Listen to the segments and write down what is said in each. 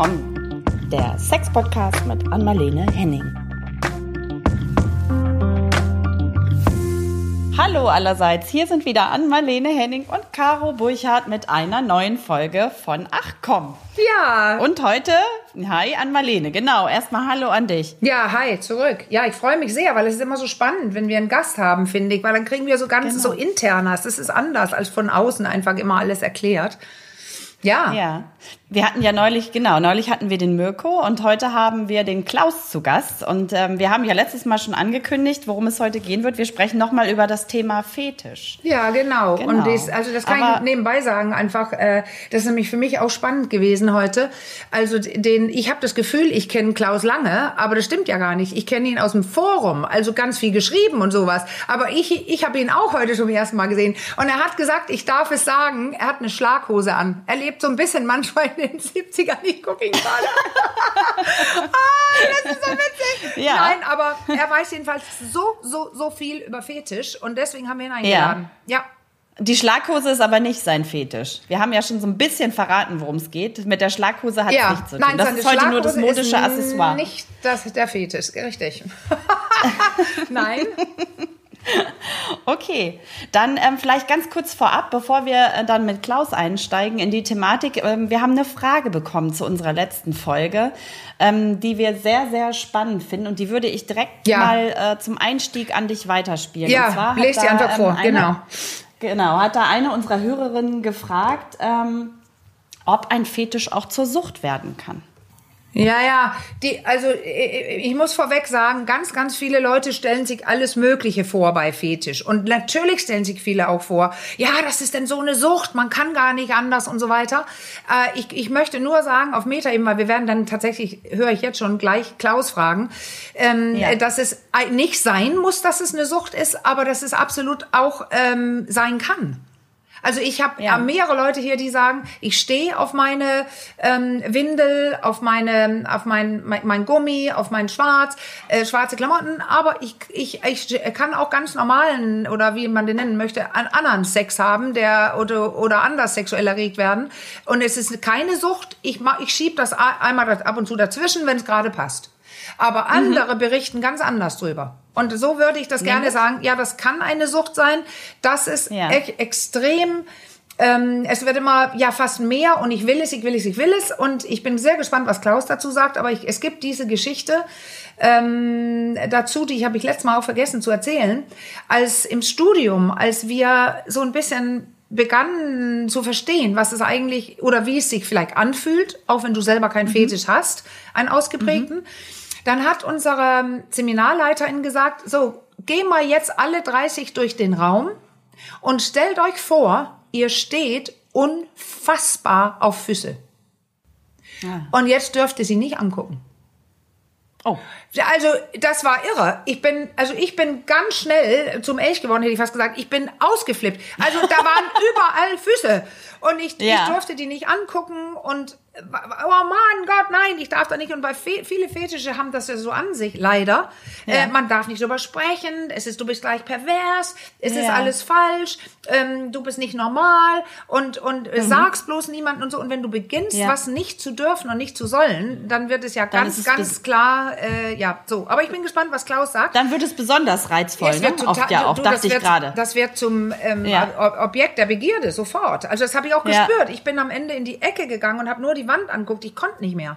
Komm, der Sex-Podcast mit Anmalene Henning. Hallo allerseits, hier sind wieder Ann-Marlene Henning und Caro Burchardt mit einer neuen Folge von Ach komm. Ja. Und heute, hi Ann-Marlene, genau, erstmal Hallo an dich. Ja, hi, zurück. Ja, ich freue mich sehr, weil es ist immer so spannend, wenn wir einen Gast haben, finde ich, weil dann kriegen wir so ganz Genau. so internas. Das ist anders als von außen einfach immer alles erklärt. Ja. Ja, wir hatten ja neulich, genau, neulich hatten wir den Mirko und heute haben wir den Klaus zu Gast. Und ähm, wir haben ja letztes Mal schon angekündigt, worum es heute gehen wird. Wir sprechen nochmal über das Thema Fetisch. Ja, genau. Genau. Und das, also das kann Aber- ich nebenbei sagen, einfach, äh, das ist nämlich für mich auch spannend gewesen heute. Also den, ich habe das Gefühl, ich kenne Klaus lange, aber das stimmt ja gar nicht. Ich kenne ihn aus dem Forum, also ganz viel geschrieben und sowas. Aber ich, ich habe ihn auch heute zum ersten Mal gesehen. Und er hat gesagt, ich darf es sagen, er hat eine Schlaghose an. Er lebt so ein bisschen manchmal den 70ern. Ich gucke ihn gerade an. ah, das ist so witzig. Ja. Nein, aber er weiß jedenfalls so, so, so viel über Fetisch und deswegen haben wir ihn eingeladen. ja. Die Schlaghose ist aber nicht sein Fetisch. Wir haben ja schon so ein bisschen verraten, worum es geht. Mit der Schlaghose hat es Ja, nichts zu tun. nein, das ist heute nur das modische ist Accessoire. Nicht das, der Fetisch, richtig. nein. Okay, dann ähm, vielleicht ganz kurz vorab, bevor wir äh, dann mit Klaus einsteigen in die Thematik. Ähm, wir haben eine Frage bekommen zu unserer letzten Folge, ähm, die wir sehr, sehr spannend finden und die würde ich direkt Ja. mal äh, zum Einstieg an dich weiterspielen. Ja, lest die einfach vor, eine, genau. Genau, hat da eine unserer Hörerinnen gefragt, ähm, ob ein Fetisch auch zur Sucht werden kann. Ja, ja, die, also äh, ich muss vorweg sagen, ganz, ganz viele Leute stellen sich alles Mögliche vor bei Fetisch. Und natürlich stellen sich viele auch vor, ja, das ist denn so eine Sucht, man kann gar nicht anders und so weiter. Äh, ich, ich möchte nur sagen, auf Meta-Ebene, weil wir werden dann tatsächlich, höre ich jetzt schon gleich Klaus fragen, ähm, Ja. dass es nicht sein muss, dass es eine Sucht ist, aber dass es absolut auch ähm, sein kann. Also ich habe Ja. ja. mehrere Leute hier, die sagen, ich stehe auf meine ähm, Windel, auf meine, auf mein, mein, mein Gummi, auf mein Schwarz, äh, schwarze Klamotten, aber ich, ich, ich kann auch ganz normalen oder wie man den nennen möchte, an anderen Sex haben, der oder oder anders sexuell erregt werden. Und es ist keine Sucht. Ich ich schieb das einmal ab und zu dazwischen, wenn es gerade passt. Aber andere berichten ganz anders drüber. Und so würde ich das gerne sagen. Ja, das kann eine Sucht sein. Das ist Ja. echt extrem. Ähm, es wird immer ja fast mehr und ich will es, ich will es, ich will es und ich bin sehr gespannt, was Klaus dazu sagt. Aber ich, es gibt diese Geschichte ähm, dazu, die habe ich letztes Mal auch vergessen zu erzählen, als im Studium, als wir so ein bisschen begannen zu verstehen, was es eigentlich oder wie es sich vielleicht anfühlt, auch wenn du selber keinen Fetisch hast, einen ausgeprägten. Dann hat unsere Seminarleiterin gesagt, so, geh mal jetzt alle 30 durch den Raum und stellt euch vor, ihr steht unfassbar auf Füße. Und jetzt dürft ihr sie nicht angucken. Oh, Also, das war irre. Ich bin, also ich bin ganz schnell zum Elch geworden, hätte ich fast gesagt. Ich bin ausgeflippt. Also, da waren überall Füße. Und ich, Ja. ich durfte die nicht angucken und, oh Mann, Gott, nein, ich darf da nicht. Und bei fe viele Fetische haben das ja so an sich, leider. Ja. Äh, man darf nicht drüber sprechen. Es ist, du bist gleich pervers. Es ist Ja. alles falsch. Ähm, du bist nicht normal. Und, und äh, sag's bloß niemandem und so. Und wenn du beginnst, Mhm. Ja. was nicht zu dürfen und nicht zu sollen, dann wird es ja Dann ganz, ist es ganz klar, äh, ja, so. Aber ich bin gespannt, was Klaus sagt. dann wird es besonders reizvoll, Es ne? wird Oft ja auch, du, dachte das ich wird, gerade. Das wird zum ähm, Objekt der Begierde, sofort. Also das habe ich auch gespürt. Ich bin am Ende in die Ecke gegangen und habe nur die Wand anguckt. Ich konnte nicht mehr.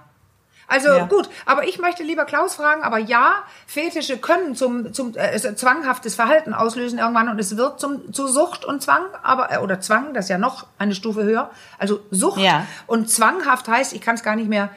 Also Ja. gut, aber ich möchte lieber Klaus fragen, aber ja, Fetische können zum, zum äh, es- zwanghaftes Verhalten auslösen irgendwann und es wird zum, zu Sucht und Zwang, aber, äh, oder Zwang, das ist ja noch eine Stufe höher. Also Sucht Ja. und zwanghaft heißt, ich kann es gar nicht mehr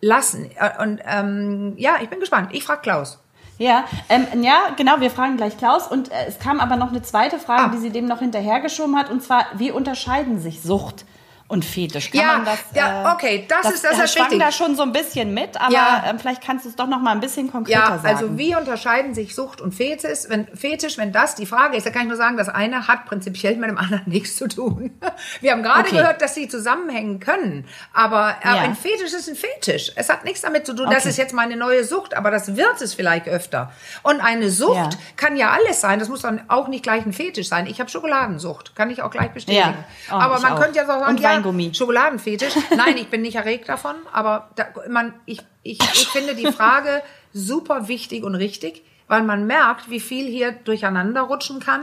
lassen. Äh, Und ähm, ja, ich bin gespannt. Ich frage Klaus. Ja, ähm, ja, genau, wir fragen gleich Klaus. Und äh, es kam aber noch eine zweite Frage, Ah. die sie dem noch hinterhergeschoben hat. Und zwar, wie unterscheiden sich Sucht und Fetisch? Kann Ja, man das, ja, okay, das ist- das ist schwang da schon so ein bisschen mit, aber Ja. ähm, vielleicht kannst du es doch noch mal ein bisschen konkreter Ja, sagen. also wie unterscheiden sich Sucht und Fetisch? Wenn, Fetisch, wenn das die Frage ist, dann kann ich nur sagen, das eine hat prinzipiell mit dem anderen nichts zu tun. Wir haben gerade Okay. gehört, dass sie zusammenhängen können, aber äh, Ja. ein Fetisch ist ein Fetisch. Es hat nichts damit zu tun, das Okay. ist jetzt meine neue Sucht, aber das wird es vielleicht öfter. Und eine Sucht kann ja alles sein, das muss dann auch nicht gleich ein Fetisch sein. Ich habe Schokoladensucht, kann ich auch gleich bestätigen. Oh, aber man auch. könnte ja so sagen, ja, Schokoladen, Schokoladenfetisch. Nein, ich bin nicht erregt davon, aber da, man, ich, ich, ich finde die Frage super wichtig und richtig, weil man merkt, wie viel hier durcheinander rutschen kann.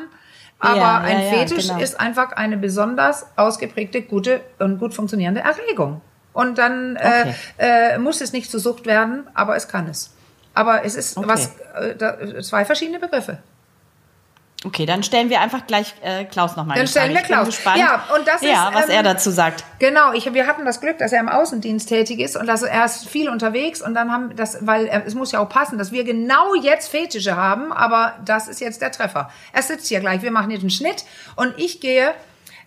Aber Ja, ein ja, Fetisch genau. ist einfach eine besonders ausgeprägte, gute und gut funktionierende Erregung. Und dann Okay. äh, äh, muss es nicht zur Sucht werden, aber es kann es. Aber es ist Okay. was äh, da, zwei verschiedene Begriffe. Okay, dann stellen wir einfach gleich äh, Klaus nochmal. Dann stellen wir Klaus. gespannt, Ja, und das ja, ist, was ähm, er dazu sagt. Genau, ich, wir hatten das Glück, dass er im Außendienst tätig ist und dass er ist viel unterwegs und dann haben das, weil er, es muss ja auch passen, dass wir genau jetzt Fetische haben, aber das ist jetzt der Treffer. Er sitzt hier gleich, wir machen jetzt einen Schnitt und ich gehe,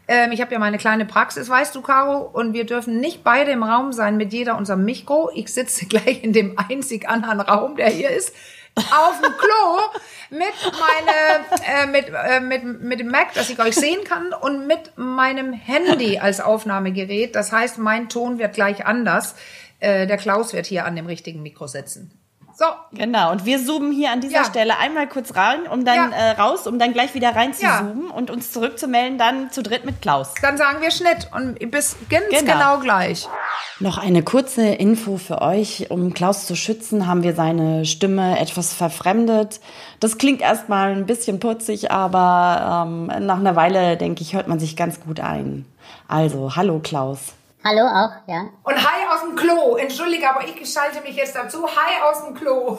ähm, ich habe ja meine kleine Praxis, weißt du, Caro, und wir dürfen nicht beide im Raum sein mit jeder unserem Mikro. Ich sitze gleich in dem einzig anderen Raum, der hier ist. Auf dem Klo mit meine äh, mit äh, mit mit dem Mac, dass ich euch sehen kann und mit meinem Handy als Aufnahmegerät. Das heißt, mein Ton wird gleich anders. Äh, der Klaus wird hier an dem richtigen Mikro sitzen. So, Genau, und wir zoomen hier an dieser Ja. Stelle einmal kurz rein, um dann Ja. äh, raus, um dann gleich wieder rein zu Ja. zoomen und uns zurückzumelden, dann zu dritt mit Klaus. dann sagen wir Schnitt und bis ganz Genau. genau, gleich. Noch eine kurze Info für euch. Um Klaus zu schützen, haben wir seine Stimme etwas verfremdet. Das klingt erstmal ein bisschen putzig, aber ähm, nach einer Weile, denke ich, hört man sich ganz gut ein. Also, hallo Klaus. Hallo auch, ja. Und Hi aus dem Klo. Entschuldige, aber ich geschalte mich jetzt dazu. Hi aus dem Klo.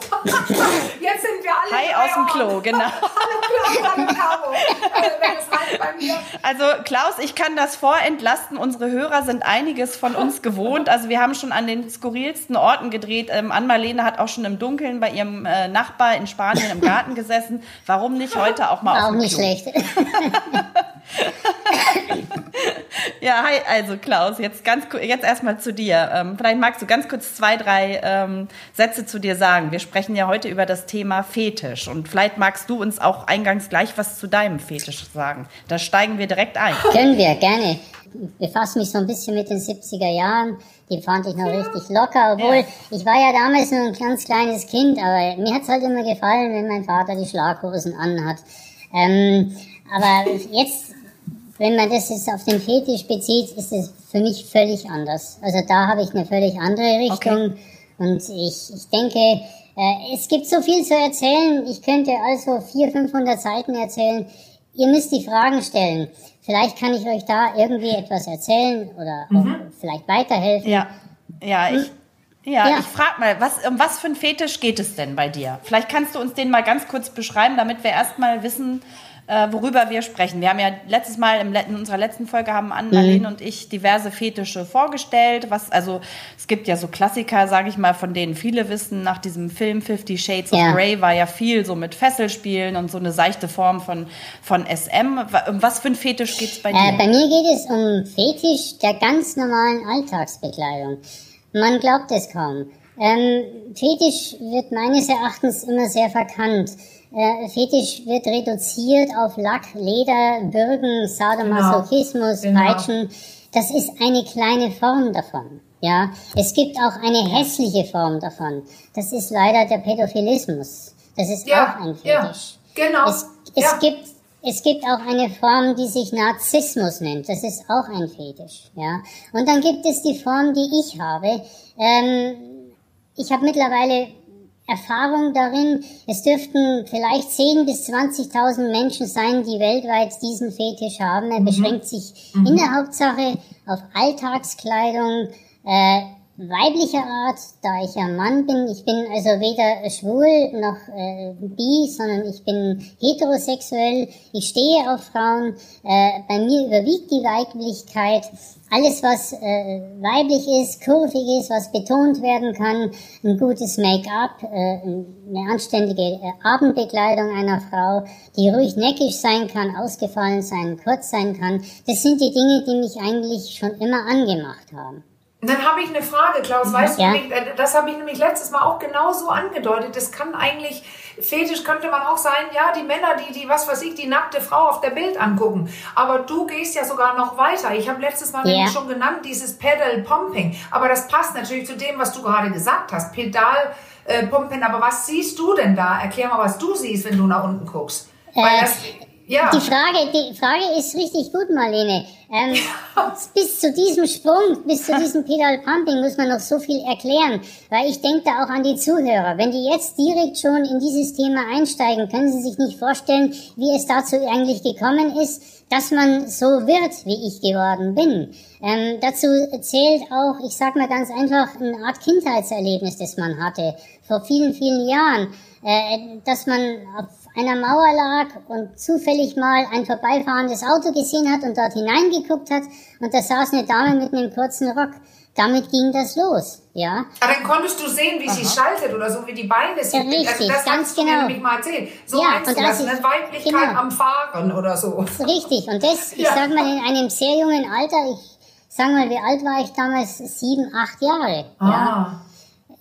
jetzt sind wir alle Hi aus dem. Klo, genau. Hallo Klaus, hallo Caro. Also, wenn es reicht bei mir. Also Klaus, ich kann das vorentlasten. Unsere Hörer sind einiges von uns gewohnt. Also wir haben schon an den skurrilsten Orten gedreht. Ähm, Ann-Marlene hat auch schon im Dunkeln bei ihrem äh, Nachbar in Spanien im Garten gesessen. Warum nicht heute auch mal auf Auch dem nicht Klo? schlecht. Ja, hi, also Klaus, jetzt ganz ku- jetzt erstmal zu dir. Ähm, vielleicht magst du ganz kurz zwei, drei ähm, Sätze zu dir sagen. Wir sprechen ja heute über das Thema Fetisch und vielleicht magst du uns auch eingangs gleich was zu deinem Fetisch sagen. Da steigen wir direkt ein. Können wir, gerne. Ich befasse mich so ein bisschen mit den 70er Jahren. Die fand ich noch richtig locker, obwohl Ja. ich war ja damals nur ein ganz kleines Kind, aber mir hat's halt immer gefallen, wenn mein Vater die Schlaghosen anhat. Ähm, aber jetzt, wenn man das jetzt auf den Fetisch bezieht, ist es für mich völlig anders. Also da habe ich eine völlig andere Richtung. Und ich, ich denke, äh, es gibt so viel zu erzählen. Ich könnte also 400, 500 Seiten erzählen. Ihr müsst die Fragen stellen. Vielleicht kann ich euch da irgendwie etwas erzählen oder auch vielleicht weiterhelfen. Ja, ja, ich. Ja, Ja. ich frage mal, was, um was für ein Fetisch geht es denn bei dir? Vielleicht kannst du uns den mal ganz kurz beschreiben, damit wir erstmal wissen, äh, worüber wir sprechen. Wir haben ja letztes Mal im, in unserer letzten Folge haben Anne-Marlene und ich diverse Fetische vorgestellt. Was, also es gibt ja so Klassiker, sage ich mal, von denen viele wissen. Nach diesem Film Fifty Shades Ja. of Grey war ja viel so mit Fesselspielen und so eine seichte Form von, von SM. Um was für ein Fetisch geht's bei dir? Äh, bei mir geht es um Fetisch der ganz normalen Alltagsbekleidung. Man glaubt es kaum. Ähm, Fetisch wird meines Erachtens immer sehr verkannt. Äh, Fetisch wird reduziert auf Lack, Leder, Bürgen, Sadomasochismus, Genau. Peitschen. Das ist eine kleine Form davon. Ja, es gibt auch eine hässliche Form davon. Das ist leider der Pädophilismus. Das ist Ja, auch ein ja, Fetisch. genau. Es, es Ja. gibt es gibt auch eine Form, die sich Narzissmus nennt. Das ist auch ein Fetisch. Ja. Und dann gibt es die Form, die ich habe. Ähm, ich habe mittlerweile Erfahrung darin. Es dürften vielleicht 10.000 bis 20.000 Menschen sein, die weltweit diesen Fetisch haben. Er beschränkt sich in der Hauptsache auf Alltagskleidung, äh, weiblicher Art, da ich ja Mann bin. Ich bin also weder schwul noch äh, bi, sondern ich bin heterosexuell. Ich stehe auf Frauen. Äh, bei mir überwiegt die Weiblichkeit. Alles, was äh, weiblich ist, kurvig ist, was betont werden kann, ein gutes Make-up, äh, eine anständige äh, Abendbekleidung einer Frau, die ruhig neckig sein kann, ausgefallen sein, kurz sein kann. Das sind die Dinge, die mich eigentlich schon immer angemacht haben. Dann habe ich eine Frage, Klaus. Weißt Ja. du, äh, das habe ich nämlich letztes Mal auch genauso angedeutet. Das kann eigentlich, Fetisch könnte man auch sein, ja, die Männer, die, die, was weiß ich, die nackte Frau auf der Bild angucken. Aber du gehst ja sogar noch weiter. Ich habe letztes Mal nämlich schon genannt, dieses Pedal Pumping. Aber das passt natürlich zu dem, was du gerade gesagt hast. Pedal äh, Pumping. Aber was siehst du denn da? Erklär mal, was du siehst, wenn du nach unten guckst. Weil Äh, das, ja. Die Frage, die Frage ist richtig gut, Marlene. Ähm, bis zu diesem Sprung, bis zu diesem Pedal Pumping muss man noch so viel erklären, weil ich denke da auch an die Zuhörer. Wenn die jetzt direkt schon in dieses Thema einsteigen, können sie sich nicht vorstellen, wie es dazu eigentlich gekommen ist, dass man so wird, wie ich geworden bin. Ähm, dazu zählt auch, ich sag mal ganz einfach, eine Art Kindheitserlebnis, das man hatte vor vielen, vielen Jahren, äh, dass man einer Mauer lag und zufällig mal ein vorbeifahrendes Auto gesehen hat und dort hineingeguckt hat und da saß eine Dame mit einem kurzen Rock. Damit ging das los, ja. Aber dann konntest du sehen, wie Aha. sie schaltet oder so, wie die Beine sind. Ja, richtig, also das ganz genau. Nämlich mal erzählen. So ja, und du das, eine Weiblichkeit genau. am Fahren oder so. Richtig, und das, ich ja. sag mal, in einem sehr jungen Alter, ich sag mal, wie alt war ich damals? Sieben, acht Jahre. Ah. Ja.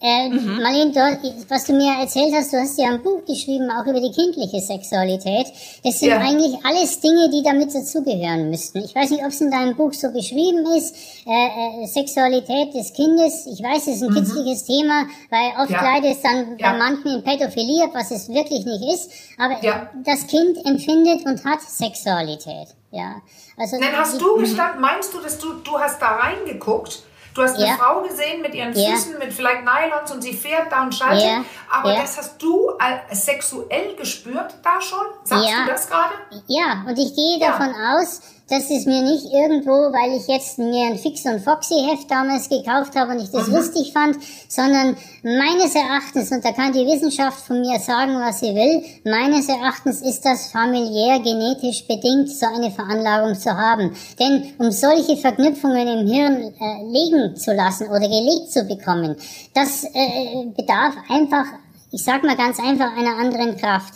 Äh, mhm. Marlene, du, was du mir erzählt hast, du hast ja ein Buch geschrieben, auch über die kindliche Sexualität. Das sind ja. eigentlich alles Dinge, die damit dazugehören müssten. Ich weiß nicht, ob es in deinem Buch so geschrieben ist. Äh, äh, Sexualität des Kindes. Ich weiß, es ist ein mhm. kitzliches Thema, weil oft ja. leidet es dann ja. bei manchen in Pädophilie, was es wirklich nicht ist. Aber ja. das Kind empfindet und hat Sexualität. Ja. Also, Dann hast du mhm. gestanden, meinst du, dass du, du hast da reingeguckt? Du hast eine ja. Frau gesehen mit ihren Füßen, ja. mit vielleicht Nylons und sie fährt da und schaltet. Ja. Aber das hast du sexuell gespürt da schon? Sagst du das gerade? Ja, und ich gehe davon aus, das ist mir nicht irgendwo, weil ich jetzt mir ein Fix und Foxy Heft damals gekauft habe und ich das mhm. lustig fand, sondern meines Erachtens, und da kann die Wissenschaft von mir sagen, was sie will, meines Erachtens ist das familiär genetisch bedingt, so eine Veranlagung zu haben. Denn um solche Verknüpfungen im Hirn äh, legen zu lassen oder gelegt zu bekommen, das äh, bedarf einfach, ich sag mal ganz einfach, einer anderen Kraft.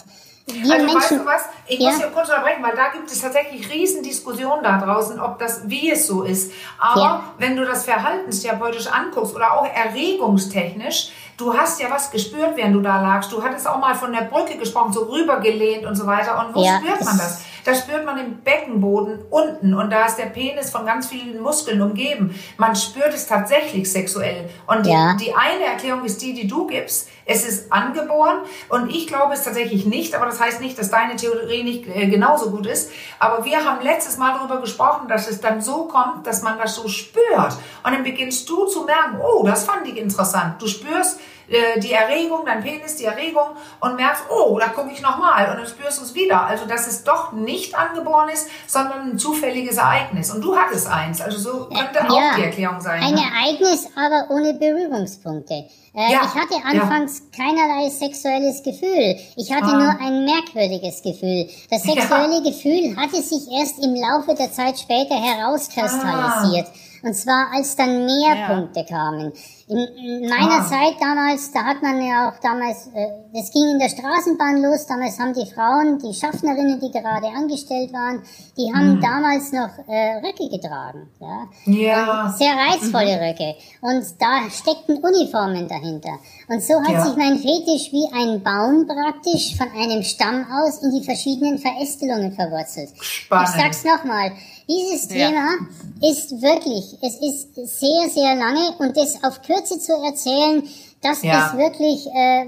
Wir also Menschen, weißt du was? Ich ja. muss hier kurz unterbrechen, weil da gibt es tatsächlich Riesendiskussionen da draußen, ob das, wie es so ist. Aber ja. wenn du das verhaltenstherapeutisch anguckst oder auch erregungstechnisch, du hast ja was gespürt, während du da lagst. Du hattest auch mal von der Brücke gesprochen, so rübergelehnt und so weiter. Und wo ja, spürt man das? Das spürt man im Beckenboden unten und da ist der Penis von ganz vielen Muskeln umgeben. Man spürt es tatsächlich sexuell. Und die, die eine Erklärung ist die, die du gibst. Es ist angeboren und ich glaube es tatsächlich nicht, aber das heißt nicht, dass deine Theorie nicht äh, genauso gut ist. Aber wir haben letztes Mal darüber gesprochen, dass es dann so kommt, dass man das so spürt. Und dann beginnst du zu merken, oh, das fand ich interessant. Du spürst, äh, die Erregung, dein Penis, die Erregung und merkst, oh, da gucke ich nochmal und dann spürst du es wieder. Also, dass es doch nicht angeboren ist, sondern ein zufälliges Ereignis. Und du hattest eins. Also, so könnte ja, auch die Erklärung sein. Ein ne? Ereignis, aber ohne Berührungspunkte. Äh, ja, ich hatte anfangs ja. keinerlei sexuelles Gefühl. Ich hatte ah. nur ein merkwürdiges Gefühl. Das sexuelle Gefühl hatte sich erst im Laufe der Zeit später herauskristallisiert. Ah. Und zwar als dann mehr Punkte kamen. In, in meiner ah. Zeit damals, da hat man ja auch damals, äh, das ging in der Straßenbahn los, damals haben die Frauen, die Schaffnerinnen, die gerade angestellt waren, die haben mhm. damals noch äh, Röcke getragen. Ja, ja. sehr reizvolle mhm. Röcke. Und da steckten Uniformen dahinter. Und so hat ja. sich mein Fetisch wie ein Baum praktisch von einem Stamm aus in die verschiedenen Verästelungen verwurzelt. Spannend. Ich sag's nochmal. Dieses Thema ja. ist wirklich, es ist sehr, sehr lange und das auf Kürze zu erzählen, das ja. ist wirklich, äh,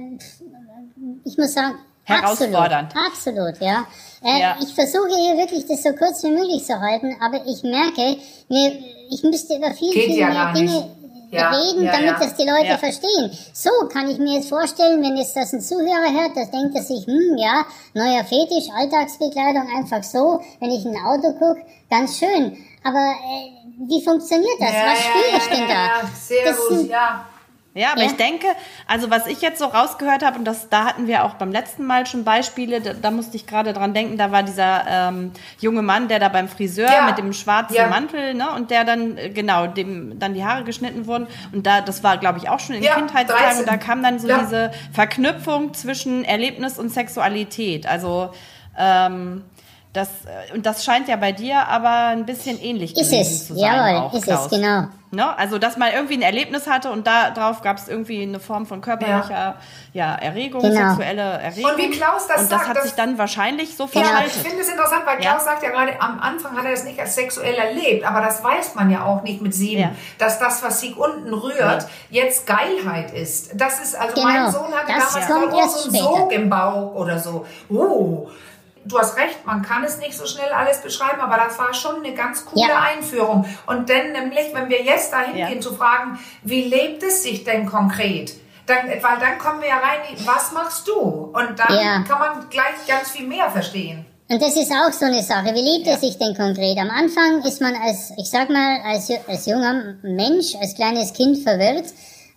ich muss sagen, herausfordernd. Absolut, absolut ja. Äh, ja. Ich versuche hier wirklich das so kurz wie möglich zu halten, aber ich merke, mir, ich müsste über viel, Geht viel mehr Dinge ja, reden, ja, damit ja. das die Leute verstehen. So kann ich mir jetzt vorstellen, wenn jetzt das ein Zuhörer hört, das denkt er sich, hm, ja, neuer Fetisch, Alltagsbekleidung, einfach so, wenn ich ein Auto gucke, ganz schön. Aber äh, wie funktioniert das? Was spüre ich denn da? sehr das gut, ja. Ja, aber ja. ich denke, also was ich jetzt so rausgehört habe, und das, da hatten wir auch beim letzten Mal schon Beispiele, da, da musste ich gerade dran denken, da war dieser ähm, junge Mann, der da beim Friseur ja. mit dem schwarzen ja. Mantel, ne, und der dann, äh, genau, dem dann die Haare geschnitten wurden. Und da, das war, glaube ich, auch schon in ja, Kindheitstagen, und da kam dann so diese Verknüpfung zwischen Erlebnis und Sexualität. Also, ähm, das, äh, und das scheint ja bei dir aber ein bisschen ähnlich ist es. zu sein. Jawohl, auch, ist Klaus. es, genau. Ne? Also, dass man irgendwie ein Erlebnis hatte und darauf gab es irgendwie eine Form von körperlicher ja. ja Erregung, genau. sexuelle Erregung. Und wie Klaus das und sagt. das hat sich dann wahrscheinlich so genau. verschaltet. Ich finde es interessant, weil Klaus ja. sagt ja gerade, am Anfang hat er es nicht als sexuell erlebt, aber das weiß man ja auch nicht mit sieben, ja. dass das, was sich unten rührt, jetzt Geilheit ist. Das ist, also genau. mein Sohn hatte das damals so einen Sog im Bauch oder so. Oh, du hast recht, man kann es nicht so schnell alles beschreiben, aber das war schon eine ganz coole Ja. Einführung. Und dann nämlich, wenn wir jetzt dahin Ja. gehen zu fragen, wie lebt es sich denn konkret? Dann, weil dann kommen wir ja rein, was machst du? Und dann Ja. kann man gleich ganz viel mehr verstehen. Und das ist auch so eine Sache. Wie lebt es sich denn konkret? Am Anfang ist man als, ich sag mal, als, als junger Mensch, als kleines Kind verwirrt,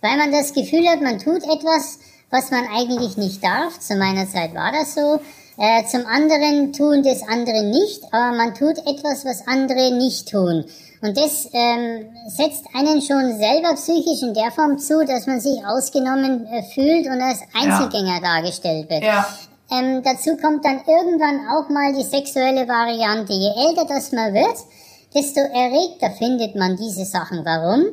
weil man das Gefühl hat, man tut etwas, was man eigentlich nicht darf. Zu meiner Zeit war das so. Äh, zum anderen tun das andere nicht, aber man tut etwas, was andere nicht tun. Und das ähm, setzt einen schon selber psychisch in der Form zu, dass man sich ausgenommen äh, fühlt und als Einzelgänger dargestellt wird. Ja. Ähm, dazu kommt dann irgendwann auch mal die sexuelle Variante. Je älter das man wird, desto erregter findet man diese Sachen. Warum?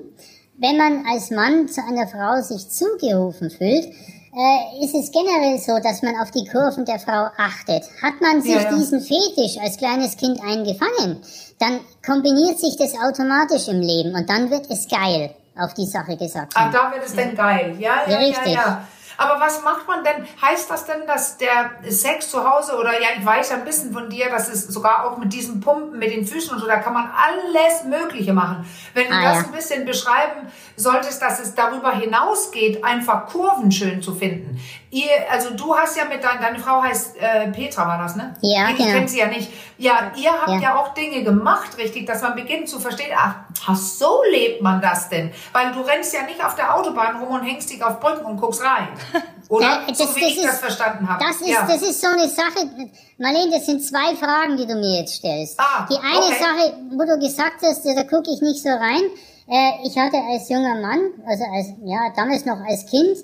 Wenn man als Mann zu einer Frau sich zugerufen fühlt, äh, ist es generell so, dass man auf die Kurven der Frau achtet. Hat man sich Ja, ja. diesen Fetisch als kleines Kind eingefangen, dann kombiniert sich das automatisch im Leben und dann wird es geil, auf die Sache gesagt. Ah, da wird es denn geil. Ja, ja, Ja, ja, richtig. ja. Aber was macht man denn? Heißt das denn, dass der Sex zu Hause oder ja, ich weiß ja ein bisschen von dir, dass es sogar auch mit diesen Pumpen, mit den Füßen und so, da kann man alles Mögliche machen. Wenn du Ah, das ja. ein bisschen beschreiben solltest, dass es darüber hinausgeht, einfach Kurven schön zu finden. Ihr, also du hast ja mit deiner, deine Frau heißt äh, Petra, war das, ne? Ja, ich genau. kenne sie ja nicht. Ja, ihr habt ja. Ja. auch Dinge gemacht, richtig, dass man beginnt zu verstehen, ach, ach, so lebt man das denn. Weil du rennst ja nicht auf der Autobahn rum und hängst dich auf Brücken und guckst rein. Oder? Das- so wie das ich das ist- verstanden habe. Das ist, ja. das ist so eine Sache, Marlene, das sind zwei Fragen, die du mir jetzt stellst. Ah, die eine okay. Sache, wo du gesagt hast, da gucke ich nicht so rein. Äh, ich hatte als junger Mann, also als, ja, damals noch als Kind,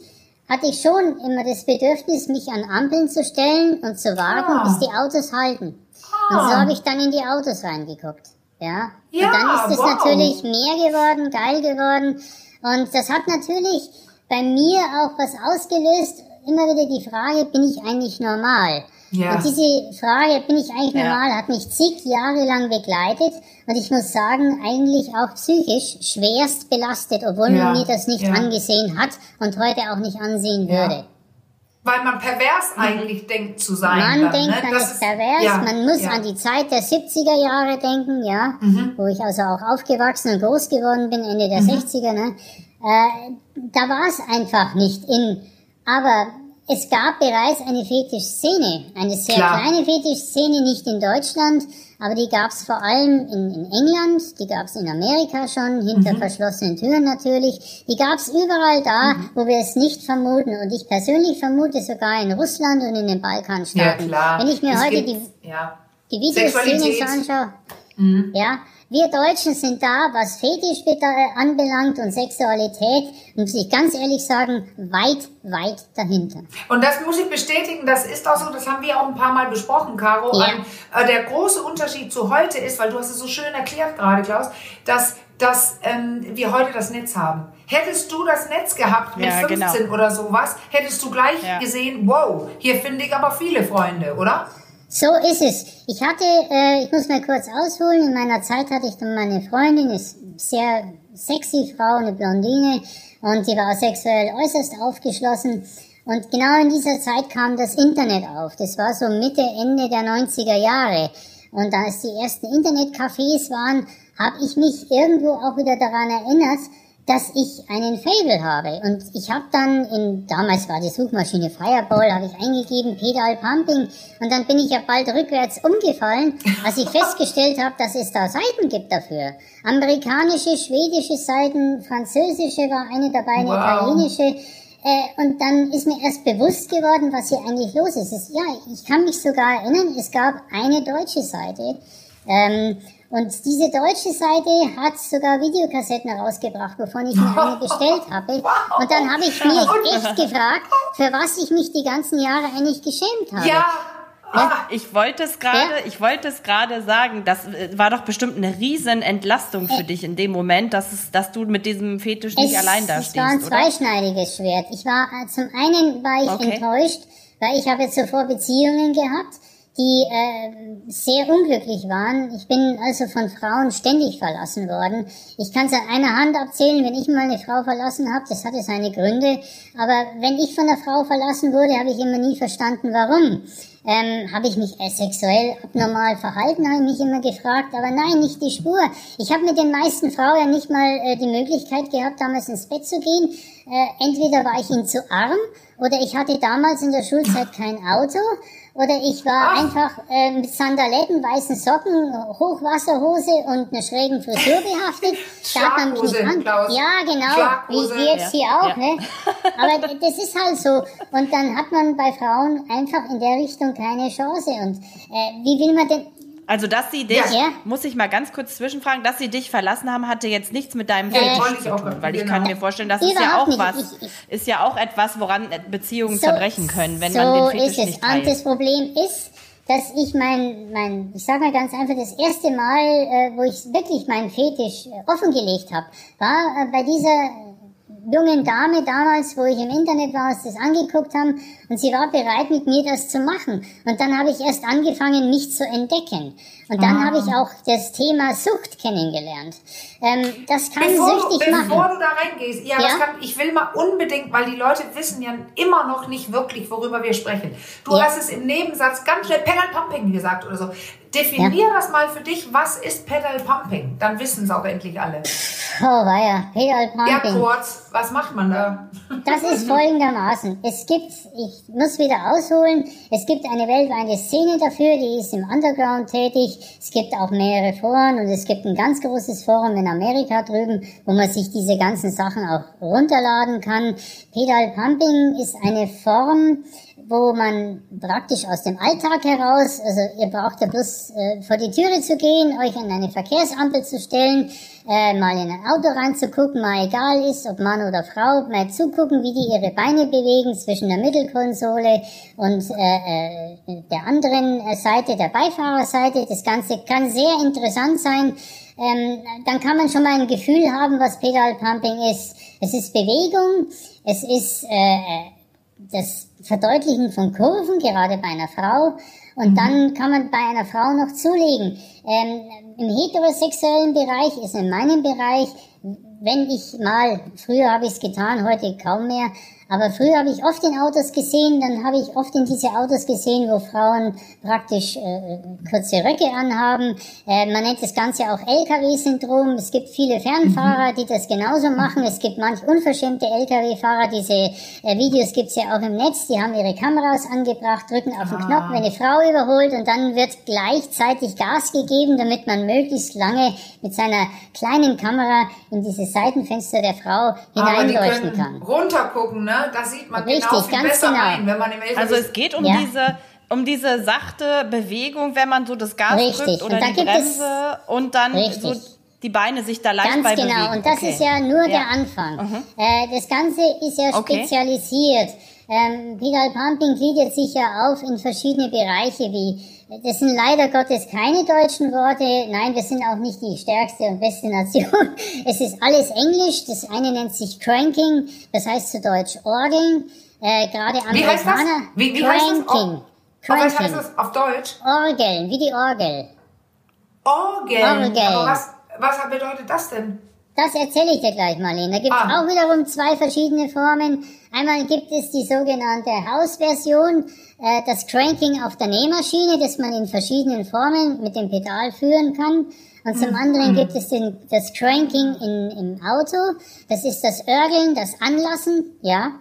hatte ich schon immer das Bedürfnis, mich an Ampeln zu stellen und zu warten, Ah. bis die Autos halten. Und so habe ich dann in die Autos reingeguckt. Ja. Ja, und dann ist es wow. natürlich mehr geworden, geil geworden. Und das hat natürlich bei mir auch was ausgelöst. Immer wieder die Frage, bin ich eigentlich normal? Ja. Und diese Frage, bin ich eigentlich Ja. normal, hat mich zig Jahre lang begleitet. Und ich muss sagen, eigentlich auch psychisch schwerst belastet, obwohl Ja, man mir das nicht ja. angesehen hat und heute auch nicht ansehen Ja. würde. Weil man pervers eigentlich denkt zu sein. Man dann, denkt, ne? man Das ist pervers, ja, man muss ja. Mhm. an die Zeit der 70er Jahre denken, ja, wo ich also auch aufgewachsen und groß geworden bin, Ende der 60er, ne? Äh, da war es einfach nicht in. Aber es gab bereits eine Fetischszene, eine sehr Klar. kleine Fetischszene, nicht in Deutschland, aber die gab es vor allem in, in England, die gab es in Amerika schon, hinter Mhm. verschlossenen Türen natürlich. Die gab es überall da, Mhm. wo wir es nicht vermuten. Und ich persönlich vermute sogar in Russland und in den Ja, Balkanstaaten. klar. Wenn ich mir Es heute gibt- die, ja. die Sexualität. anschaue, Mhm. ja, wir Deutschen sind da, was Fetisch äh, anbelangt und Sexualität, muss ich ganz ehrlich sagen, weit, weit dahinter. Und das muss ich bestätigen, das ist auch so, das haben wir auch ein paar Mal besprochen, Caro. Ja. Ein, äh, der große Unterschied zu heute ist, weil du hast es so schön erklärt gerade, Klaus, dass, dass ähm, wir heute das Netz haben. Hättest du das Netz gehabt mit Ja, 15 genau. oder sowas, hättest du gleich Ja. gesehen, wow, hier finde ich aber viele Freunde, oder? So ist es. Ich hatte, äh, ich muss mal kurz ausholen, in meiner Zeit hatte ich dann meine Freundin, eine sehr sexy Frau, eine Blondine, und die war sexuell äußerst aufgeschlossen. Und genau in dieser Zeit kam das Internet auf. Das war so Mitte, Ende der 90er Jahre. Und als die ersten Internetcafés waren, habe ich mich irgendwo auch wieder daran erinnert, dass ich einen Fable habe. Und ich habe dann in, damals war die Suchmaschine Fireball, habe ich eingegeben, Pedal Pumping. Und dann bin ich ja bald rückwärts umgefallen, als ich festgestellt habe, dass es da Seiten gibt dafür. Amerikanische, schwedische Seiten, französische war eine dabei, eine Wow. italienische. Äh, und dann ist mir erst bewusst geworden, was hier eigentlich los ist. Es, ja, ich kann mich sogar erinnern, es gab eine deutsche Seite. Ähm, und diese deutsche Seite hat sogar Videokassetten rausgebracht, wovon ich mir eine bestellt habe. Und dann habe ich mich echt gefragt, für was ich mich die ganzen Jahre eigentlich geschämt habe. Ja. Ah, Ich wollte es gerade, Ja. ich wollte es gerade sagen, das äh, war doch bestimmt eine riesen Entlastung für dich in dem Moment, dass es, dass du mit diesem Fetisch nicht allein da es war ein stehst, oder? zweischneidiges Schwert. Ich war, äh, zum einen war ich Okay. enttäuscht, weil ich habe zuvor Beziehungen gehabt, die äh, sehr unglücklich waren. Ich bin also von Frauen ständig verlassen worden. Ich kann es an einer Hand abzählen, wenn ich mal eine Frau verlassen habe, das hatte seine Gründe. Aber wenn ich von einer Frau verlassen wurde, habe ich immer nie verstanden, warum. Ähm, habe ich mich sexuell abnormal verhalten, habe ich mich immer gefragt. Aber nein, nicht die Spur. Ich habe mit den meisten Frauen ja nicht mal äh, die Möglichkeit gehabt, damals ins Bett zu gehen. Äh, entweder war ich ihnen zu arm oder ich hatte damals in der Schulzeit kein Auto oder ich war Ach. einfach äh, mit Sandaletten, weißen Socken, Hochwasserhose und einer schrägen Frisur behaftet. da hat man mich nicht an. Klaus. Ja, genau. Wie, wie jetzt ja. hier auch. Ja. Ne? Aber das ist halt so. Und dann hat man bei Frauen einfach in der Richtung keine Chance. Und äh, wie will man denn also, dass sie dich, ja. muss ich mal ganz kurz zwischenfragen, dass sie dich verlassen haben, hatte jetzt nichts mit deinem Fetisch äh, zu tun. Weil ich kann genau. mir vorstellen, das ist ja auch nicht. was, ich, ich, ist ja auch etwas, woran Beziehungen so, zerbrechen können, wenn so man den Fetisch ist es. nicht teilt. Und das Problem ist, dass ich mein, mein, ich sag mal ganz einfach, das erste Mal, äh, wo ich wirklich meinen Fetisch äh, offengelegt habe, war äh, bei dieser jungen Dame damals, wo ich im Internet war, uns das angeguckt haben und sie war bereit, mit mir das zu machen. Und dann habe ich erst angefangen, mich zu entdecken. Und dann ah. habe ich auch das Thema Sucht kennengelernt. Ähm, das kann bevor süchtig du, machen. Bevor du da reingehst, ja, ja? Kann, ich will mal unbedingt, weil die Leute wissen ja immer noch nicht wirklich, worüber wir sprechen. Du ja. hast es im Nebensatz ganz schnell Pedal Pumping gesagt oder so. Definier ja. das mal für dich, was ist Pedal Pumping? Dann wissen es auch endlich alle. Oh, weia, Pedal Pumping. Ja, kurz, was macht man da? Das ist folgendermaßen. Es gibt, ich muss wieder ausholen, es gibt eine weltweite Szene dafür, die ist im Underground tätig. Es gibt auch mehrere Foren und es gibt ein ganz großes Forum in Amerika drüben, wo man sich diese ganzen Sachen auch runterladen kann. Pedal Pumping ist eine Form, wo man praktisch aus dem Alltag heraus, also ihr braucht ja bloß äh, vor die Türe zu gehen, euch an eine Verkehrsampel zu stellen, äh, mal in ein Auto reinzugucken, mal egal ist, ob Mann oder Frau, mal zugucken, wie die ihre Beine bewegen zwischen der Mittelkonsole und äh, äh, der anderen Seite, der Beifahrerseite. Das Ganze kann sehr interessant sein. Ähm, dann kann man schon mal ein Gefühl haben, was Pedalpumping ist. Es ist Bewegung, es ist äh, das Verdeutlichen von Kurven, gerade bei einer Frau. Und mhm. dann kann man bei einer Frau noch zulegen. Ähm, Im heterosexuellen Bereich ist in meinem Bereich, wenn ich mal, früher habe ich es getan, heute kaum mehr, aber früher habe ich oft in Autos gesehen, dann habe ich oft in diese Autos gesehen, wo Frauen praktisch äh, kurze Röcke anhaben. Äh, man nennt das Ganze auch LKW-Syndrom. Es gibt viele Fernfahrer, die das genauso machen. Es gibt manch unverschämte LKW-Fahrer. Diese äh, Videos gibt's ja auch im Netz. Die haben ihre Kameras angebracht, drücken auf den ah. Knopf, wenn eine Frau überholt und dann wird gleichzeitig Gas gegeben, damit man möglichst lange mit seiner kleinen Kamera in diese Seitenfenster der Frau hineinleuchten kann. Runtergucken, ne? Ne? Da sieht man Richtig, genau viel besser genau. rein, wenn man im Elfer Also es geht um ja. diese um diese sachte Bewegung, wenn man so das Gas Richtig. drückt oder die Bremse und dann Richtig. so die Beine sich da leicht Ganz bei genau. bewegen. Und das okay. ist ja nur ja. der Anfang. Mhm. Äh, das Ganze ist ja spezialisiert. Okay. Ähm, Pedal Pumping gliedert sich ja auf in verschiedene Bereiche wie das sind leider Gottes keine deutschen Worte. Nein, wir sind auch nicht die stärkste und beste Nation. Es ist alles Englisch. Das eine nennt sich Cranking, das heißt zu Deutsch Orgeln. Äh, gerade Amerikaner. Wie heißt das? Wie, wie Cranking. Heißt das? Oh, Cranking. Heißt das auf Deutsch? Orgeln, wie die Orgel. Orgeln? Orgeln. Aber was, was bedeutet das denn? Das erzähle ich dir gleich, Marlene. Da gibt es ah. auch wiederum zwei verschiedene Formen. Einmal gibt es die sogenannte Hausversion, äh, das Cranking auf der Nähmaschine, das man in verschiedenen Formen mit dem Pedal führen kann. Und zum mhm. anderen mhm. gibt es den, das Cranking in, im Auto. Das ist das Örgeln, das Anlassen, ja.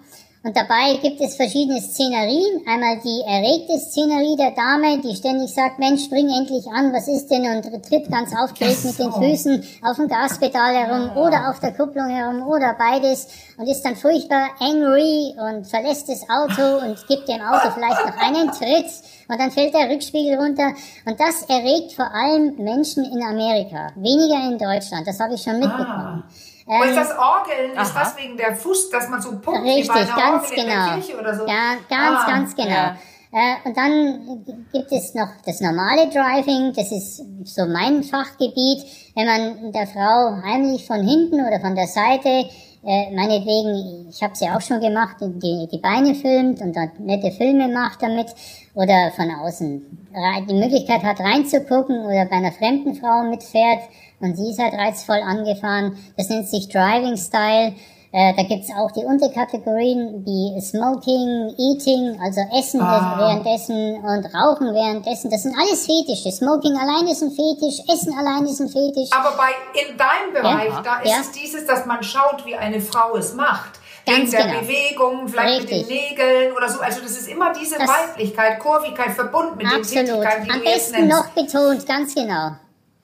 Und dabei gibt es verschiedene Szenerien. Einmal die erregte Szenerie der Dame, die ständig sagt, Mensch, spring endlich an, was ist denn? Und tritt ganz aufgeregt mit den Füßen auf dem Gaspedal herum oder auf der Kupplung herum oder beides und ist dann furchtbar angry und verlässt das Auto und gibt dem Auto vielleicht noch einen Tritt und dann fällt der Rückspiegel runter. Und das erregt vor allem Menschen in Amerika, weniger in Deutschland. Das habe ich schon mitbekommen. Ah. Und das Orgeln, ist das wegen der Fuß, dass man so pumpt richtig, wie bei einer ganz Orgel genau. in der Kirche oder so? Ja, ganz, ah, ganz genau. Ja. Äh, und dann gibt es noch das normale Driving, das ist so mein Fachgebiet, wenn man der Frau heimlich von hinten oder von der Seite, äh, meinetwegen, ich habe es ja auch schon gemacht, die, die Beine filmt und dann nette Filme macht damit oder von außen die Möglichkeit hat reinzugucken oder bei einer fremden Frau mitfährt und sie ist halt reizvoll angefahren. Das nennt sich Driving Style. Äh, da gibt's auch die Unterkategorien wie Smoking, Eating, also Essen Ah. währenddessen und Rauchen währenddessen. Das sind alles Fetische. Smoking allein ist ein Fetisch, Essen allein ist ein Fetisch. Aber bei in deinem Bereich, Ja. da ist Ja. es dieses, dass man schaut, wie eine Frau es macht. Wegen Ganz der genau. Bewegung, vielleicht mit Richtig. den Nägeln oder so. Also das ist immer diese Das- Weiblichkeit, Kurvigkeit verbunden mit den Absolut. Tätigkeiten, die Am du jetzt besten nennst. noch betont, ganz genau.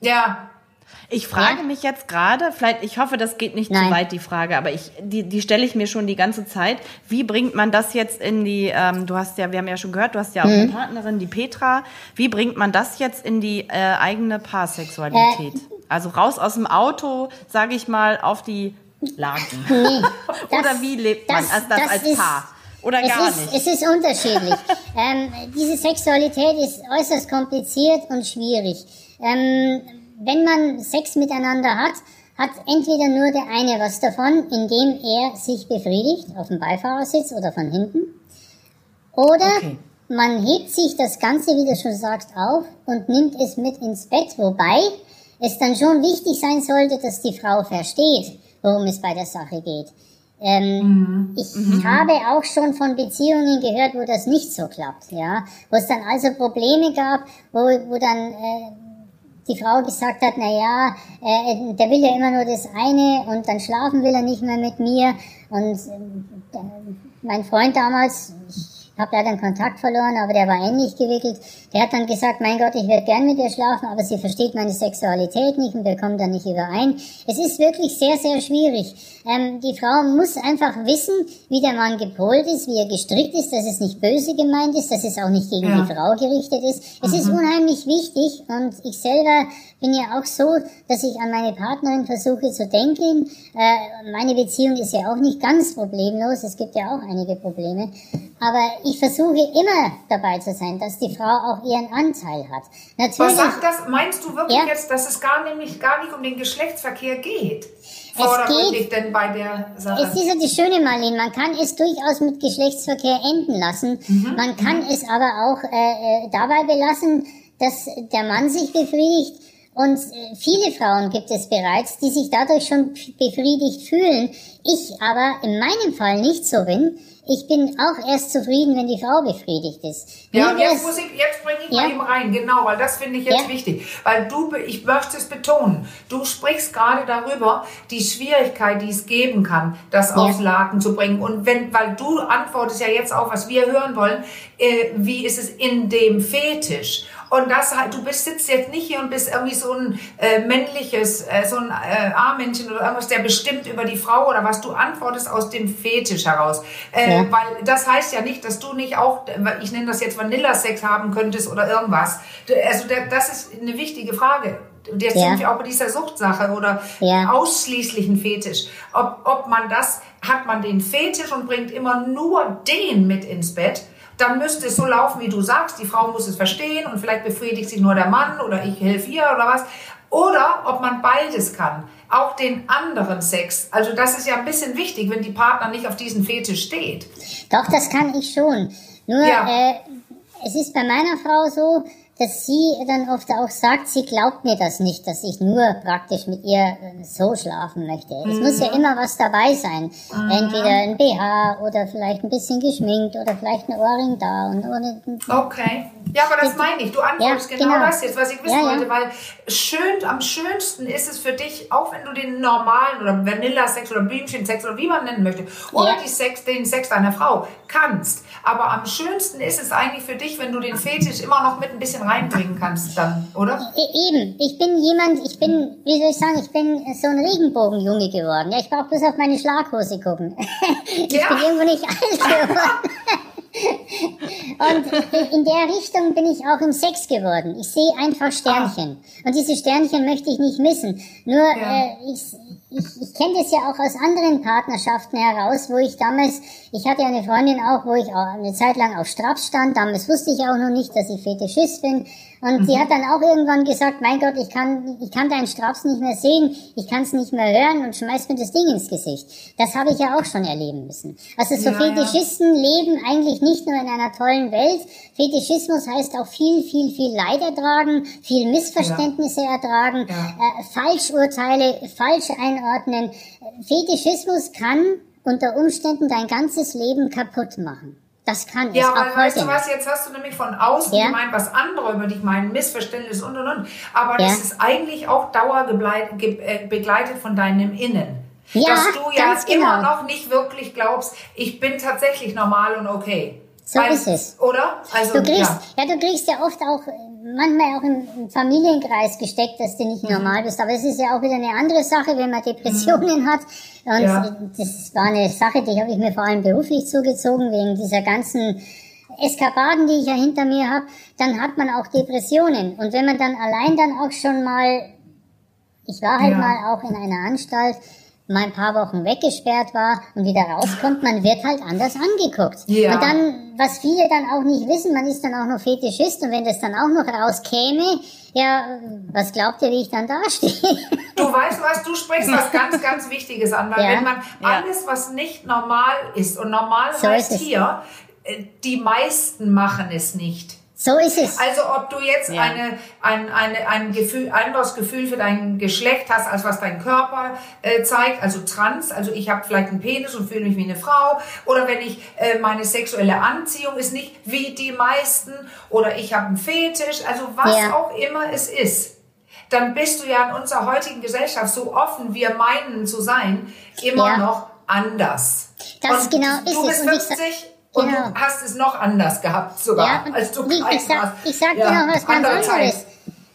Ja, Ich frage Ja? mich jetzt gerade, vielleicht, ich hoffe, das geht nicht Nein. zu weit, die Frage, aber ich, die, die stelle ich mir schon die ganze Zeit. Wie bringt man das jetzt in die, ähm, du hast ja, wir haben ja schon gehört, du hast ja auch Mhm. eine Partnerin, die Petra. Wie bringt man das jetzt in die äh, eigene Paarsexualität? Äh, also raus aus dem Auto, sage ich mal, auf die Lagen. Nee, Oder wie lebt man das- als, das das als ist- Paar? Oder es gar ist, nicht? Es ist unterschiedlich. ähm, diese Sexualität ist äußerst kompliziert und schwierig. Ähm, wenn man Sex miteinander hat, hat entweder nur der eine was davon, indem er sich befriedigt auf dem Beifahrersitz oder von hinten. Oder Okay. man hebt sich das Ganze, wie du schon sagst, auf und nimmt es mit ins Bett, wobei es dann schon wichtig sein sollte, dass die Frau versteht, worum es bei der Sache geht. Ähm, Ich habe auch schon von Beziehungen gehört, wo das nicht so klappt, ja, wo es dann also Probleme gab, wo, wo dann äh, die Frau gesagt hat, na ja, äh, der will ja immer nur das eine und dann schlafen will er nicht mehr mit mir. Und der, mein Freund damals, ich habe leider den Kontakt verloren, aber der war ähnlich gewickelt. Der hat dann gesagt, mein Gott, ich würde gern mit ihr schlafen, aber sie versteht meine Sexualität nicht und wir kommen da nicht überein. Es ist wirklich sehr, sehr schwierig. Ähm, die Frau muss einfach wissen, wie der Mann gepolt ist, wie er gestrickt ist, dass es nicht böse gemeint ist, dass es auch nicht gegen Ja. die Frau gerichtet ist. Es ist unheimlich wichtig und ich selber bin ja auch so, dass ich an meine Partnerin versuche zu denken. Äh, meine Beziehung ist ja auch nicht ganz problemlos, es gibt ja auch einige Probleme. Aber ich versuche immer dabei zu sein, dass die Frau auch ihren Anteil hat. was Natürlich, sagt das? Meinst du wirklich Ja. jetzt, dass es gar nämlich gar nicht um den Geschlechtsverkehr geht? Es Vordergründig denn bei der Sache? Es ist ja die schöne Marlene, man kann es durchaus mit Geschlechtsverkehr enden lassen. Man kann es aber auch äh, äh, dabei belassen, dass der Mann sich befriedigt. Und äh, viele Frauen gibt es bereits, die sich dadurch schon befriedigt fühlen. Ich aber in meinem Fall nicht so bin. Ich bin auch erst zufrieden, wenn die Frau befriedigt ist. Ja, Mir und jetzt muss ich, jetzt bringe ich Ja. mal eben rein, genau, weil das finde ich jetzt Ja. wichtig. Weil du, ich möchte es betonen, du sprichst gerade darüber, die Schwierigkeit, die es geben kann, das aufs Laken zu bringen. Und wenn, weil du antwortest ja jetzt auf, was wir hören wollen, äh, wie ist es in dem Fetisch? Und das halt, du bist, sitzt jetzt nicht hier und bist irgendwie so ein äh, männliches, äh, so ein äh, A-Männchen oder irgendwas, der bestimmt über die Frau oder was du antwortest aus dem Fetisch heraus. Äh, Ja. Weil das heißt ja nicht, dass du nicht auch, ich nenne das jetzt Vanilla-Sex haben könntest oder irgendwas. Also das ist eine wichtige Frage. Und Jetzt Ja. sind wir auch bei dieser Suchtsache oder Ja. ausschließlichen Fetisch. Ob, ob man das, hat man den Fetisch und bringt immer nur den mit ins Bett, dann müsste es so laufen, wie du sagst. Die Frau muss es verstehen und vielleicht befriedigt sich nur der Mann oder ich helfe ihr oder was. Oder ob man beides kann. Auch den anderen Sex. Also das ist ja ein bisschen wichtig, wenn die Partner nicht auf diesen Fetisch steht. Doch, das kann ich schon. Nur, Ja. äh, es ist bei meiner Frau so, dass sie dann oft auch sagt, sie glaubt mir das nicht, dass ich nur praktisch mit ihr äh, so schlafen möchte. Es muss ja immer was dabei sein. Entweder ein BH oder vielleicht ein bisschen geschminkt oder vielleicht ein Ohrring da und ohne. Okay. Ja, aber das meine ich. Du antwortest Ja, genau, genau. das jetzt, was ich wissen Ja, ja. wollte, weil schön, am schönsten ist es für dich, auch wenn du den normalen oder Vanilla-Sex oder Blümchen-Sex oder wie man nennen möchte, oder die Sex, den Sex deiner Frau kannst. Aber am schönsten ist es eigentlich für dich, wenn du den Fetisch immer noch mit ein bisschen reinbringen kannst dann, oder? E- Eben, ich bin jemand, ich bin, wie soll ich sagen, ich bin so ein Regenbogenjunge geworden. Ja, ich brauche bloß auf meine Schlaghose gucken. ich Ja. bin irgendwo nicht alt geworden. Und in der Richtung bin ich auch im Sex geworden. Ich sehe einfach Sternchen. Und diese Sternchen möchte ich nicht missen. Nur, Ja. äh, ich, ich, ich kenne das ja auch aus anderen Partnerschaften heraus, wo ich damals, ich hatte ja eine Freundin auch, wo ich auch eine Zeit lang auf Straps stand. Damals wusste ich auch noch nicht, dass ich Fetischist bin. Und mhm. sie hat dann auch irgendwann gesagt, mein Gott, ich kann, ich kann deinen Straps nicht mehr sehen, ich kann es nicht mehr hören und schmeißt mir das Ding ins Gesicht. Das habe ich ja auch schon erleben müssen. Also so ja, Fetischisten ja. leben eigentlich nicht nur in einer tollen Welt. Fetischismus heißt auch viel, viel, viel Leid ertragen, viel Missverständnisse ja. ertragen, äh, Falschurteile, falsch einordnen. Fetischismus kann unter Umständen dein ganzes Leben kaputt machen. Das kann ja, es weil, auch weißt du was, jetzt hast du nämlich von außen ja. gemeint, was andere über dich meinen, Missverständnis und und und. Aber ja. das ist eigentlich auch dauerbegleitet äh, von deinem Innen. Ja, dass du ja immer genau. noch nicht wirklich glaubst, ich bin tatsächlich normal und okay. So weißt, ist es. Oder? Also, du kriegst, ja. ja, du kriegst ja oft auch, manchmal auch im Familienkreis gesteckt, dass du nicht mhm. normal bist. Aber es ist ja auch wieder eine andere Sache, wenn man Depressionen mhm. hat. Und ja. das war eine Sache, die habe ich mir vor allem beruflich zugezogen, wegen dieser ganzen Eskapaden, die ich ja hinter mir habe. Dann hat man auch Depressionen. Und wenn man dann allein dann auch schon mal, ich war halt ja. mal auch in einer Anstalt, mal ein paar Wochen weggesperrt war und wieder rauskommt, man wird halt anders angeguckt. Ja. Und dann, was viele dann auch nicht wissen, man ist dann auch noch Fetischist und wenn das dann auch noch rauskäme, ja, was glaubt ihr, wie ich dann dastehe? Du weißt was, du sprichst was ganz, ganz Wichtiges an, weil ja. wenn man alles, was nicht normal ist und normal so heißt hier, äh, die meisten machen es nicht. So ist es. Also ob du jetzt ja. eine, ein, eine, ein Gefühl, anderes Gefühl für dein Geschlecht hast, als was dein Körper äh, zeigt, also trans, also ich habe vielleicht einen Penis und fühle mich wie eine Frau, oder wenn ich äh, meine sexuelle Anziehung ist nicht wie die meisten, oder ich habe einen Fetisch, also was ja. auch immer es ist dann bist du ja in unserer heutigen Gesellschaft so offen, wir meinen zu sein, immer ja. noch anders. Das und genau ist du bist es. 50, und genau. du hast es noch anders gehabt sogar, ja, als du wie, ich sag, ich sag ja, dir noch was ganz anderes.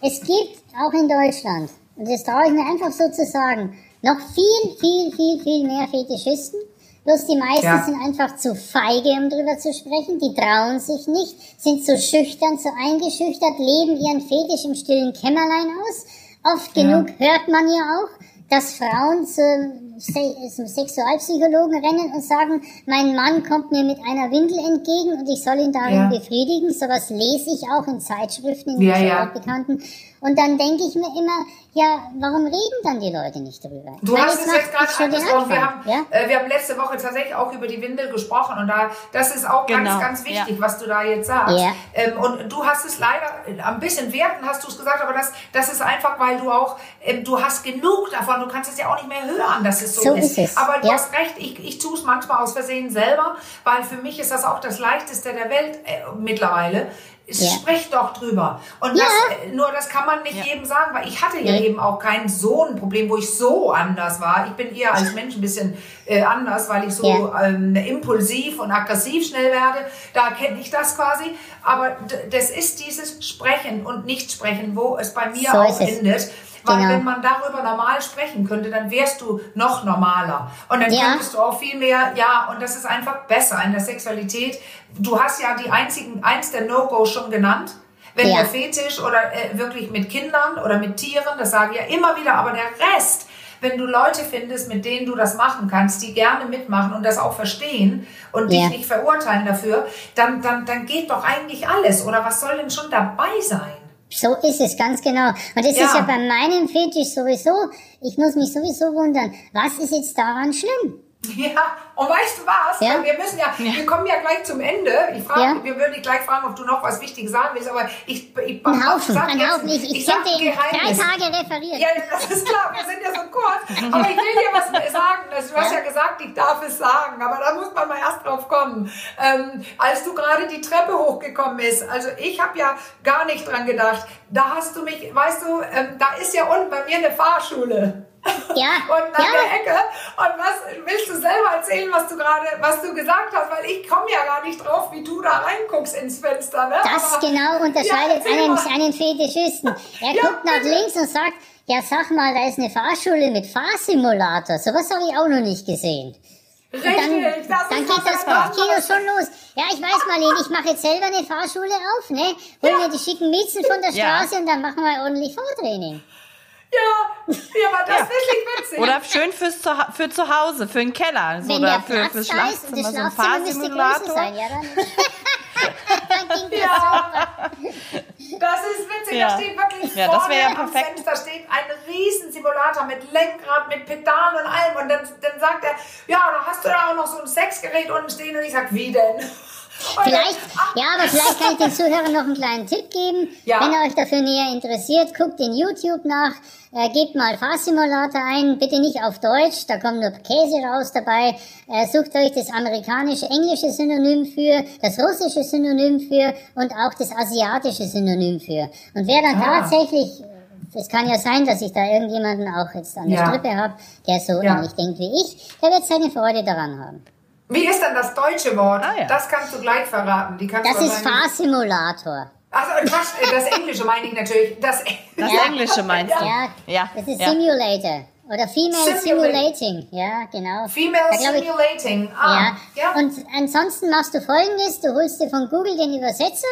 Es gibt auch in Deutschland, und das traue ich mir einfach so zu sagen, noch viel, viel, viel, viel mehr Fetischisten. Bloß die meisten ja. sind einfach zu feige, um drüber zu sprechen. Die trauen sich nicht, sind zu schüchtern, zu eingeschüchtert, leben ihren Fetisch im stillen Kämmerlein aus. Oft genug hört man ja auch, dass Frauen zum, zum Sexualpsychologen rennen und sagen, mein Mann kommt mir mit einer Windel entgegen und ich soll ihn darin ja. befriedigen. Sowas lese ich auch in Zeitschriften, in ja, ja. bekannten. Und dann denke ich mir immer, ja, warum reden dann die Leute nicht darüber? Du hast es jetzt gerade angesprochen. Wir haben, ja? äh, wir haben letzte Woche tatsächlich auch über die Windel gesprochen und da, das ist auch genau. ganz, ganz wichtig, ja. was du da jetzt sagst. Ja. Ähm, und du hast es leider, äh, ein bisschen werten hast du es gesagt, aber das, das ist einfach, weil du auch, ähm, du hast genug davon, du kannst es ja auch nicht mehr hören, dass es so, so ist. ist aber du hast recht, ich, ich tue es manchmal aus Versehen selber, weil für mich ist das auch das Leichteste der Welt äh, mittlerweile ja. Sprech doch drüber. Und ja. das, äh, nur das kann man nicht ja. jedem sagen, weil ich hatte ja, ja eben auch kein so ein Problem, wo ich so anders war. Ich bin eher als Mensch ein bisschen äh, anders, weil ich so ähm, impulsiv und aggressiv schnell werde. Da kenne ich das quasi. Aber das ist dieses Sprechen und Nichtsprechen, wo es bei mir so auch endet. Weil genau. wenn man darüber normal sprechen könnte, dann wärst du noch normaler. Und dann ja. könntest du auch viel mehr, ja, und das ist einfach besser in der Sexualität. Du hast ja die einzigen, eins der No-Go schon genannt. Wenn ja. der Fetisch oder äh, wirklich mit Kindern oder mit Tieren, das sage ich ja immer wieder, aber der Rest, wenn du Leute findest, mit denen du das machen kannst, die gerne mitmachen und das auch verstehen und ja. dich nicht verurteilen dafür, dann, dann, dann geht doch eigentlich alles. Oder was soll denn schon dabei sein? So ist es, ganz genau. Und das ja. ist ja bei meinem Fetisch sowieso, ich muss mich sowieso wundern, was ist jetzt daran schlimm? Ja, und weißt du was? Ja? Wir müssen ja, ja, wir kommen ja gleich zum Ende. Ich frage, ja. wir würden dich gleich fragen, ob du noch was Wichtiges sagen willst, aber ich, ich ein Haufen, ein Haufen. Ich, ich, ich könnte in drei Tage referieren. Ja, das ist klar, wir sind ja so kurz. Aber ich will dir was sagen. Du hast ja gesagt, ich darf es sagen, aber da muss man mal erst drauf kommen. Ähm, als du gerade die Treppe hochgekommen bist, also ich habe ja gar nicht dran gedacht. Da hast du mich, weißt du, ähm, da ist ja unten bei mir eine Fahrschule. Ja. und an ja. der Ecke. Und was willst du selber erzählen, was du gerade, was du gesagt hast? Weil ich komme ja gar nicht drauf, wie du da reinguckst ins Fenster. Ne? Das Aber, genau unterscheidet ja, einen, einen Fetischisten. Er ja, guckt nach links und sagt, ja sag mal, da ist eine Fahrschule mit Fahrsimulator. Sowas habe ich auch noch nicht gesehen. Richtig, dann, das dann geht das Kopfkino schon los. Ja, ich weiß, Marlene, ich mache jetzt selber eine Fahrschule auf, ne? Holen ja. wir die schicken Miezen von der Straße und dann machen wir ordentlich Fahrtraining. Ja, ja, aber das ja. ist witzig. Oder schön fürs zu, für zu Hause, für den Keller. Wenn oder der für, Platz fürs Schlafzimmer, ist, so ein Fahrsimulator. Sein, ja, dann, ja. Das ist witzig, Ja. da steht wirklich Ja, das vorne ja am perfekt. Fenster steht ein riesen Simulator mit Lenkrad, mit Pedalen und allem. Und dann, dann sagt er, ja, da hast du da auch noch so ein Sexgerät unten stehen. Und ich sag, wie denn? Vielleicht, ja, aber vielleicht kann ich den Zuhörern noch einen kleinen Tipp geben. Ja. Wenn ihr euch dafür näher interessiert, guckt in YouTube nach, äh, gebt mal Fahrsimulator ein, bitte nicht auf Deutsch, da kommt nur Käse raus dabei. Äh, sucht euch das amerikanische, englische Synonym für, das russische Synonym für und auch das asiatische Synonym für. Und wer dann Ah. tatsächlich, es kann ja sein, dass ich da irgendjemanden auch jetzt an der Ja. Strippe habe, der so Ja. ähnlich denkt wie ich, der wird seine Freude daran haben. Wie ist denn das deutsche Wort? Ah, ja. Das kannst du gleich verraten. Die kannst Das du ist Fahrsimulator. Also das Englische meine ich natürlich. Das, Das Ja. Englische meinst du? Ja, Ja, das ist ja. Simulator. Oder Female Simulate. Simulating. Ja, genau. Female Da ich- Simulating. Ah, Ja. Und ansonsten machst du folgendes, du holst dir von Google den Übersetzer,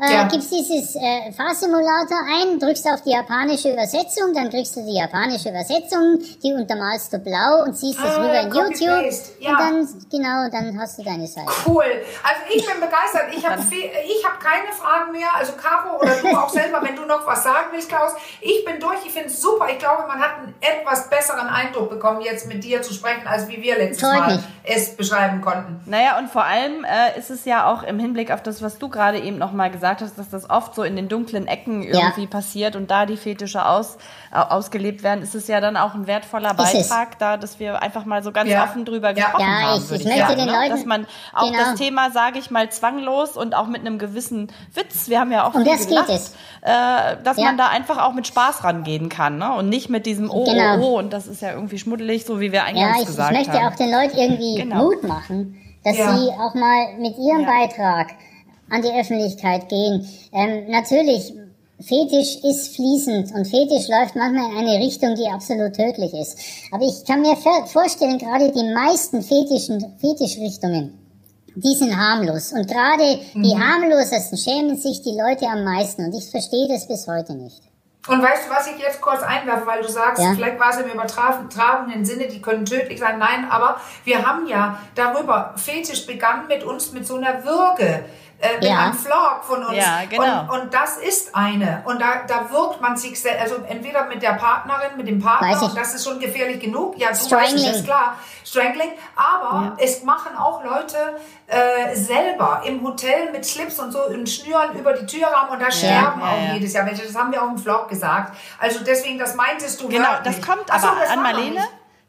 äh, Ja. gibst dieses äh, Fahrsimulator ein, drückst auf die japanische Übersetzung, dann kriegst du die japanische Übersetzung, die untermalst du blau und ziehst das rüber in Copy-Paste, YouTube ja. und dann, genau, dann hast du deine Seite. Cool. Also ich bin begeistert. Ich habe ich hab keine Fragen mehr. Also Caro oder du auch selber, wenn du noch was sagen willst, Klaus. Ich bin durch. Ich finde es super. Ich glaube, man hat einen etwas besseren Eindruck bekommen, jetzt mit dir zu sprechen, als wie wir letztes Freut Mal es beschreiben konnten. Naja, und vor allem äh, ist es ja auch im Hinblick auf das, was du gerade eben nochmal gesagt hast, dass das oft so in den dunklen Ecken irgendwie passiert und da die Fetische aus, äh, ausgelebt werden, ist es ja dann auch ein wertvoller. Beitrag da, dass wir einfach mal so ganz Ja. offen drüber Ja. gesprochen Ja, haben. ich- ich möchte sagen, den ne? Leuten- Dass man auch genau. das Thema, sage ich mal, zwanglos und auch mit einem gewissen Witz, wir haben ja auch Um viel das geht gelacht, es. Äh, dass Ja. man da einfach auch mit Spaß rangehen kann ne? und nicht mit diesem Oh, Genau. oh, oh und das ist ja irgendwie schmuddelig, so wie wir Ja, eingangs ich, ich gesagt möchte haben. auch den Leuten irgendwie Genau. Mut machen, dass Ja. sie auch mal mit ihrem Ja. Beitrag an die Öffentlichkeit gehen. Ähm, natürlich, Fetisch ist fließend und Fetisch läuft manchmal in eine Richtung, die absolut tödlich ist. Aber ich kann mir vorstellen, gerade die meisten Fetischen, Fetischrichtungen, die sind harmlos. Und gerade die harmlosesten schämen sich die Leute am meisten. Und ich verstehe das bis heute nicht. Und weißt du, was ich jetzt kurz einwerfe, weil du sagst, Ja. vielleicht war es im übertragenen Sinne, die können tödlich sein. Nein, aber wir haben ja darüber, Fetisch begann mit uns mit so einer Würge. Äh, mit Ja. einem Vlog von uns. Ja, genau. Und, und das ist eine. Und da, da wirkt man sich, sel- also entweder mit der Partnerin, mit dem Partner, Weiß ich. und das ist schon gefährlich genug. Ja, du weißt Strangling. es, ist klar. Strangling. Aber es machen auch Leute äh, selber im Hotel mit Slips und so und Schnüren über die Türrahmen und da sterben ja, auch ja. jedes Jahr welche. Das haben wir auch im Vlog gesagt. Also deswegen, das meintest du Genau, das kommt Ach so, aber das an Marlene.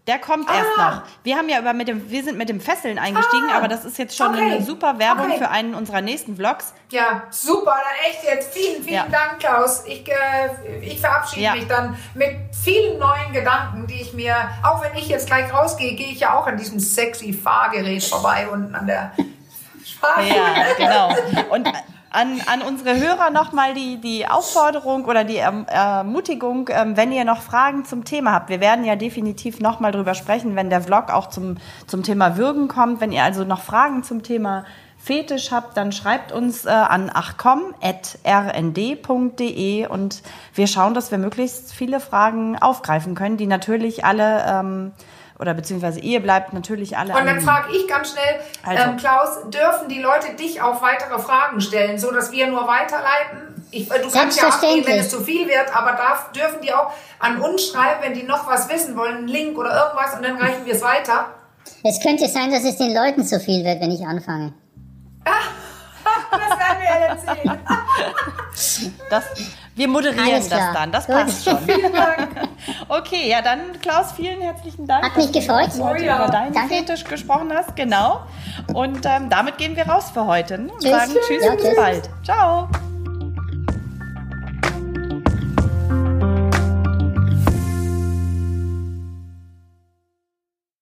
Der kommt erst Ah. noch. Wir haben ja über mit dem, wir sind mit dem Fesseln eingestiegen, Ah. aber das ist jetzt schon Okay. eine super Werbung Okay. für einen unserer nächsten Vlogs. Ja, super, dann echt jetzt vielen, vielen Ja. Dank, Klaus. Ich, äh, ich verabschiede Ja. mich dann mit vielen neuen Gedanken, die ich mir, auch wenn ich jetzt gleich rausgehe, gehe ich ja auch an diesem sexy Fahrgerät vorbei unten an der Straße. Ja, genau. Und an, an unsere Hörer nochmal die, die Aufforderung oder die erm- Ermutigung, ähm, wenn ihr noch Fragen zum Thema habt. Wir werden ja definitiv nochmal drüber sprechen, wenn der Vlog auch zum, zum Thema Würgen kommt. Wenn ihr also noch Fragen zum Thema Fetisch habt, dann schreibt uns äh, an achcom.rnd.de und wir schauen, dass wir möglichst viele Fragen aufgreifen können, die natürlich alle, ähm, oder beziehungsweise ihr bleibt natürlich alle Und dann frage ich ganz schnell, Also. ähm, Klaus, dürfen die Leute dich auf weitere Fragen stellen, so dass wir nur weiterleiten? Ich, äh, du kannst ja abgehen, wenn es zu viel wird, aber darf, dürfen die auch an uns schreiben, wenn die noch was wissen wollen, einen Link oder irgendwas, und dann reichen wir es weiter. Es könnte sein, dass es den Leuten zu viel wird, wenn ich anfange. Das werden wir sehen. Das, wir moderieren Alles das klar. dann, das Gut. passt schon. Vielen Dank. Okay, ja dann Klaus, vielen herzlichen Dank. Hat mich dass du gefreut. mit uns heute Oh ja. über deinen Danke. Fetisch gesprochen hast, genau. Und ähm, damit gehen wir raus für heute ne? und Tschüss. sagen Tschüss Ja, und bis tschüss. bald. Ciao.